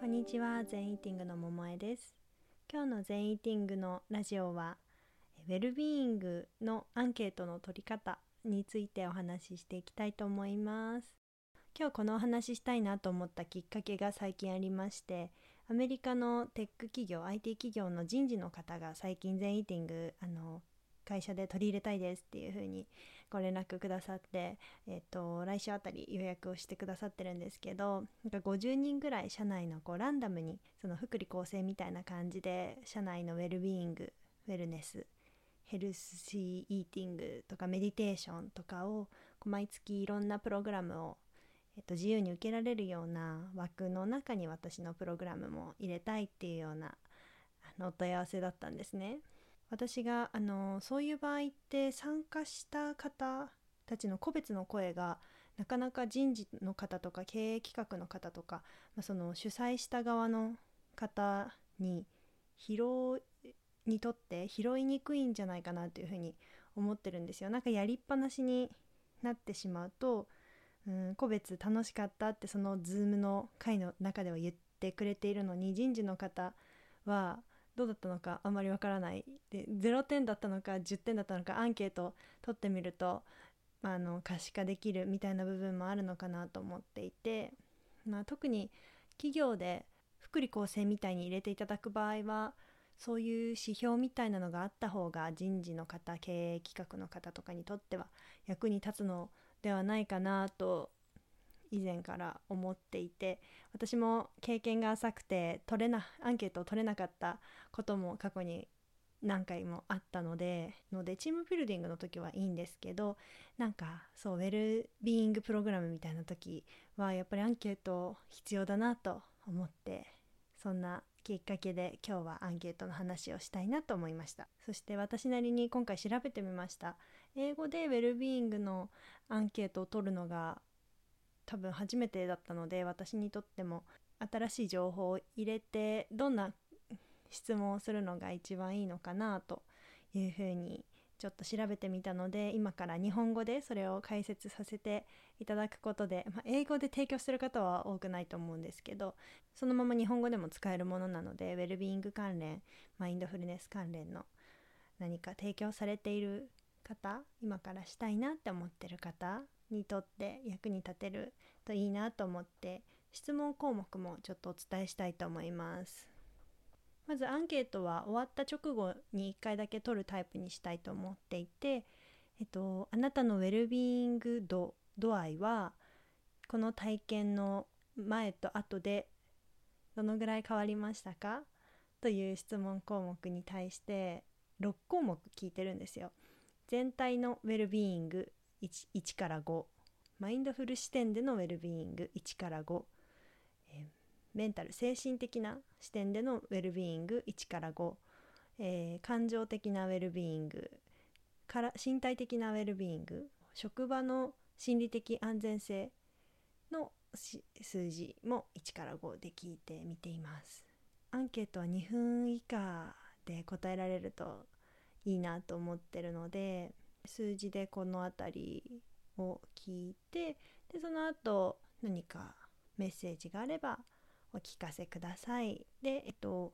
こんにちは、全イーティングの桃江です。今日の全イーティングのラジオは、ウェルビーイングのアンケートの取り方についてお話ししていきたいと思います。今日このお話ししたいなと思ったきっかけが最近ありまして、アメリカのテック企業、IT 企業の人事の方が最近全イーティング、あの、会社で取り入れたいですっていう風にご連絡くださって、えっと来週あたり予約をしてくださってるんですけどなんか50人ぐらい社内のこうランダムにその福利厚生みたいな感じで社内のウェルビーイングウェルネスヘルシーイーティングとかメディテーションとかを毎月いろんなプログラムを、えっと、自由に受けられるような枠の中に私のプログラムも入れたいっていうようなあのお問い合わせだったんですね。私があのそういう場合って参加した方たちの個別の声がなかなか人事の方とか経営企画の方とか、まあ、その主催した側の方に拾いにとって拾いにくいんじゃないかなというふうに思ってるんですよ。なんかやりっぱなしになってしまうと、うん、個別楽しかったってそのズームの会の中では言ってくれているのに人事の方はどうだったのかあんまりわからない。で0点だったのか10点だったのかアンケート取ってみると、まあ、の可視化できるみたいな部分もあるのかなと思っていて、まあ、特に企業で福利厚生みたいに入れていただく場合はそういう指標みたいなのがあった方が人事の方経営企画の方とかにとっては役に立つのではないかなと以前から思っていて私も経験が浅くて取れなアンケートを取れなかったことも過去に何回もあったのでのでチームビルディングの時はいいんですけどなんかそうウェルビーイングプログラムみたいな時はやっぱりアンケート必要だなと思ってそんなきっかけで今日はアンケートの話をしたいなと思いました。そして私なりに今回調べてみました。英語でウェルビーイングのアンケートを取るのが多分初めてだったので私にとっても新しい情報を入れてどんな質問をするのが一番いいのかなというふうにちょっと調べてみたので今から日本語でそれを解説させていただくことで、まあ、英語で提供する方は多くないと思うんですけどそのまま日本語でも使えるものなのでウェルビーイング関連マインドフルネス関連の何か提供されている方今からしたいなって思ってる方にとって役に立てるといいなと思って質問項目もちょっとお伝えしたいと思います。まずアンケートは終わった直後に1回だけ取るタイプにしたいと思っていて、えっと、あなたのウェルビーイング度度合いはこの体験の前と後でどのぐらい変わりましたか？という質問項目に対して6項目聞いてるんですよ。全体のウェルビーイング 1, から5マインドフル視点でのウェルビーイング。1から5、えー、メンタル精神的な視点でのウェルビーイング。1から5、えー、感情的なウェルビーイング。から身体的なウェルビーイング。職場の心理的安全性の数字も1から5で聞いてみています。アンケートは2分以下で答えられるといいなと思ってるので数字でこの辺りを聞いてでその後何かメッセージがあればお聞かせください。でえっと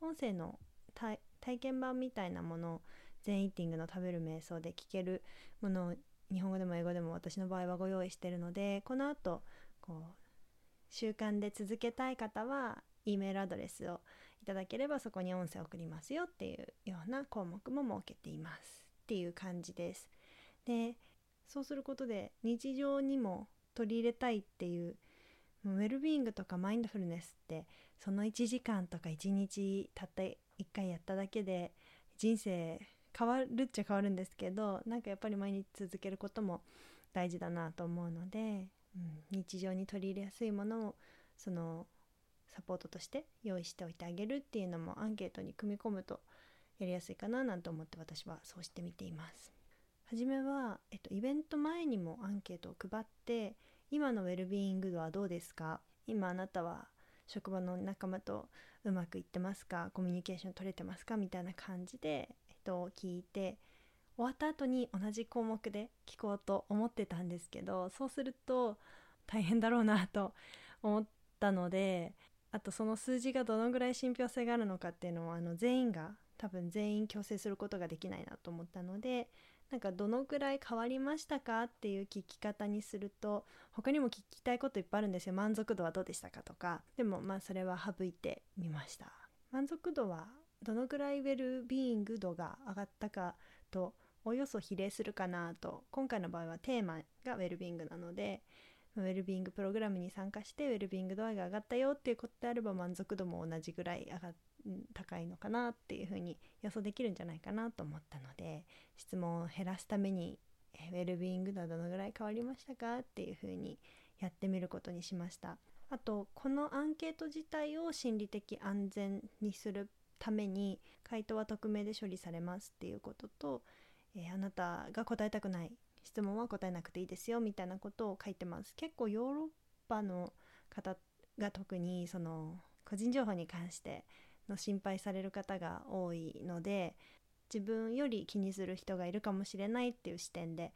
音声の体験版みたいなもの全イーティングの食べる瞑想で聞けるものを日本語でも英語でも私の場合はご用意してるのでこの後こう習慣で続けたい方は E メールアドレスをいただければそこに音声を送りますよっていうような項目も設けています。っていう感じです。でそうすることで日常にも取り入れたいっていうウェルビーイングとかマインドフルネスってその1時間とか1日たった1回やっただけで人生変わるっちゃ変わるんですけどなんかやっぱり毎日続けることも大事だなと思うので、うん、日常に取り入れやすいものをそのサポートとして用意しておいてあげるっていうのもアンケートに組み込むとやりやすいかななんて思って私はそうしてみています。はじめは、えっと、イベント前にもアンケートを配って今のウェルビーイング度はどうですか？今あなたは職場の仲間とうまくいってますか？コミュニケーション取れてますか？みたいな感じで、えっと、聞いて終わった後に同じ項目で聞こうと思ってたんですけどそうすると大変だろうなと思っったのであとその数字がどのぐらい信憑性があるのかっていうのをあの全員が多分全員強制することができないなと思ったのでなんかどのぐらい変わりましたかっていう聞き方にすると他にも聞きたいこといっぱいあるんですよ。満足度はどうでしたかとか。でもまあそれは省いてみました。満足度はどのぐらいウェルビーイング度が上がったかとおよそ比例するかなと今回の場合はテーマがウェルビーイングなのでウェルビングプログラムに参加してウェルビング度合いが上がったよっていうことであれば満足度も同じぐらい上が高いのかなっていうふうに予想できるんじゃないかなと思ったので質問を減らすためにウェルビーイング度はどのぐらい変わりましたかっていうふうにやってみることにしました。あとこのアンケート自体を心理的安全にするために回答は匿名で処理されますっていうことと、えー、あなたが答えたくない質問は答えなくていいですよみたいなことを書いてます。結構ヨーロッパの方が特にその個人情報に関しての心配される方が多いので自分より気にする人がいるかもしれないっていう視点で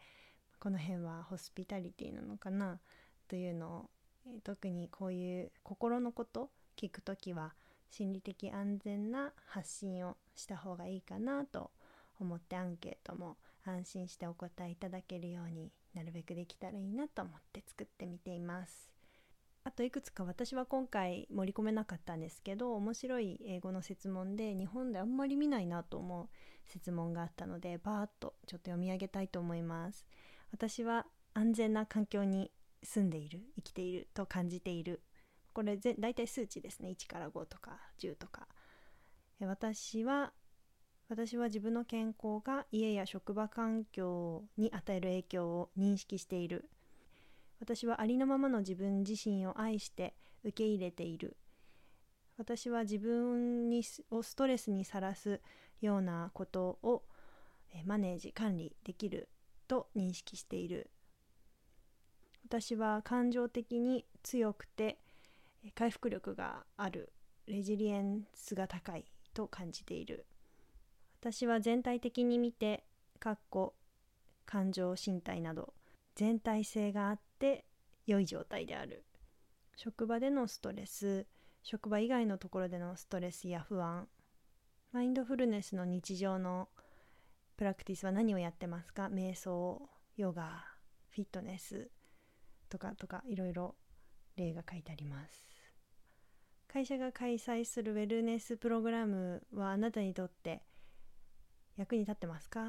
この辺はホスピタリティなのかなというのを特にこういう心のこと聞く時は心理的安全な発信をした方がいいかなと思ってアンケートも安心してお答えいただけるようになるべくできたらいいなと思って作ってみています。あといくつか私は今回盛り込めなかったんですけど面白い英語の設問で日本であんまり見ないなと思う設問があったのでバーッとちょっと読み上げたいと思います。私は安全な環境に住んでいる生きていると感じている。これ大体数値ですね。1から5とか10とか。私は私は自分の健康が家や職場環境に与える影響を認識している。私はありのままの自分自身を愛して受け入れている。私は自分にをストレスにさらすようなことをマネージ管理できると認識している。私は感情的に強くて回復力がある。レジリエンスが高いと感じている。私は全体的に見てかっこ感情身体など全体性があって良い状態である。職場でのストレス職場以外のところでのストレスや不安。マインドフルネスの日常のプラクティスは何をやってますか？瞑想ヨガフィットネスとかとかいろいろ例が書いてあります。会社が開催するウェルネスプログラムはあなたにとって役に立ってますか？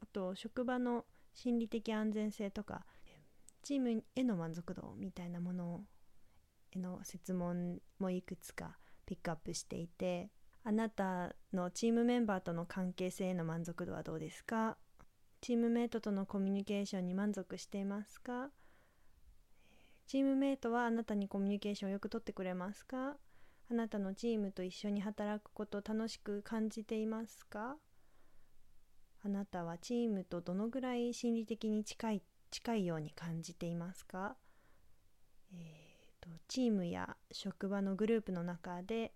あと職場の心理的安全性とかチームへの満足度みたいなものへの質問もいくつかピックアップしていてあなたのチームメンバーとの関係性への満足度はどうですか？チームメイトとのコミュニケーションに満足していますか？チームメイトはあなたにコミュニケーションをよくとってくれますか？あなたのチームと一緒に働くこと楽しく感じていますか？あなたはチームとどのぐらい心理的に近い近いように感じていますか、えーと、チームや職場のグループの中で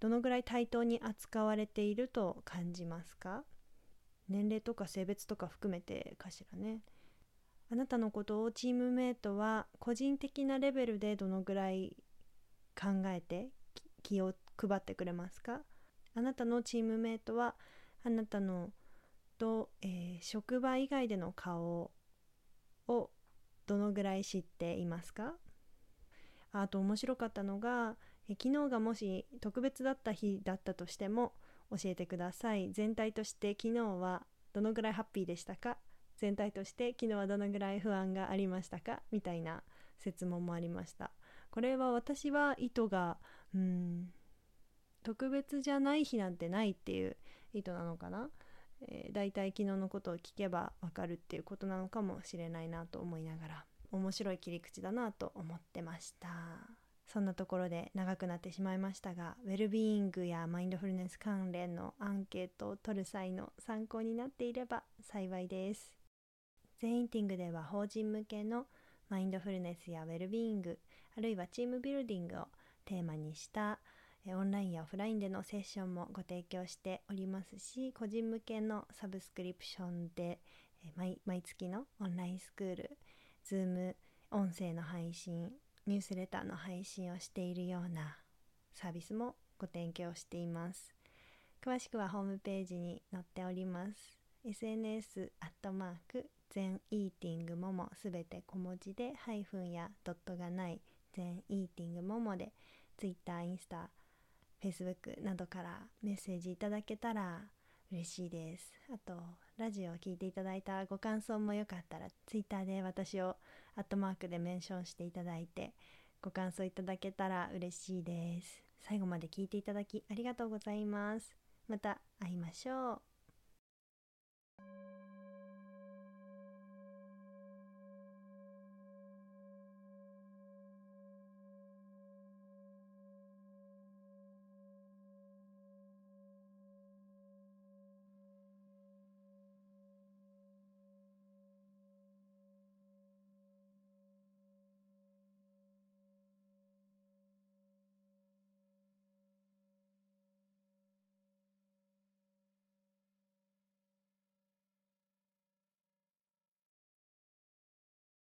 どのぐらい対等に扱われていると感じますか？年齢とか性別とか含めてかしらね。あなたのことをチームメイトは個人的なレベルでどのぐらい考えて気を配ってくれますか？あなたのチームメイトはあなたのと、えー、職場以外での顔をどのぐらい知っていますか？あと面白かったのが、え昨日がもし特別だった日だったとしても教えてください。全体として昨日はどのぐらいハッピーでしたか？全体として昨日はどのぐらい不安がありましたか？みたいな質問もありました。これは私は意図がうん。特別じゃない日なんてないっていう意図なのかな？えー、大体昨日のことを聞けばわかるっていうことなのかもしれないなと思いながら面白い切り口だなと思ってました。そんなところで長くなってしまいましたがウェルビーイングやマインドフルネス関連のアンケートを取る際の参考になっていれば幸いです。全イティングでは法人向けのマインドフルネスやウェルビーイングあるいはチームビルディングをテーマにしたオンラインやオフラインでのセッションもご提供しておりますし個人向けのサブスクリプションで毎毎月のオンラインスクール Zoom 音声の配信ニュースレターの配信をしているようなサービスもご提供しています。詳しくはホームページに載っております。SNS アットマーク全イーティングももすべて小文字でハイフンやドットがない全イーティングももで Twitter、インスタ、Facebook などからメッセージいただけたら嬉しいです。あとラジオを聴いていただいたご感想もよかったら Twitter で私をアットマークでメンションしていただいてご感想いただけたら嬉しいです。最後まで聞いていただきありがとうございます。また会いましょう。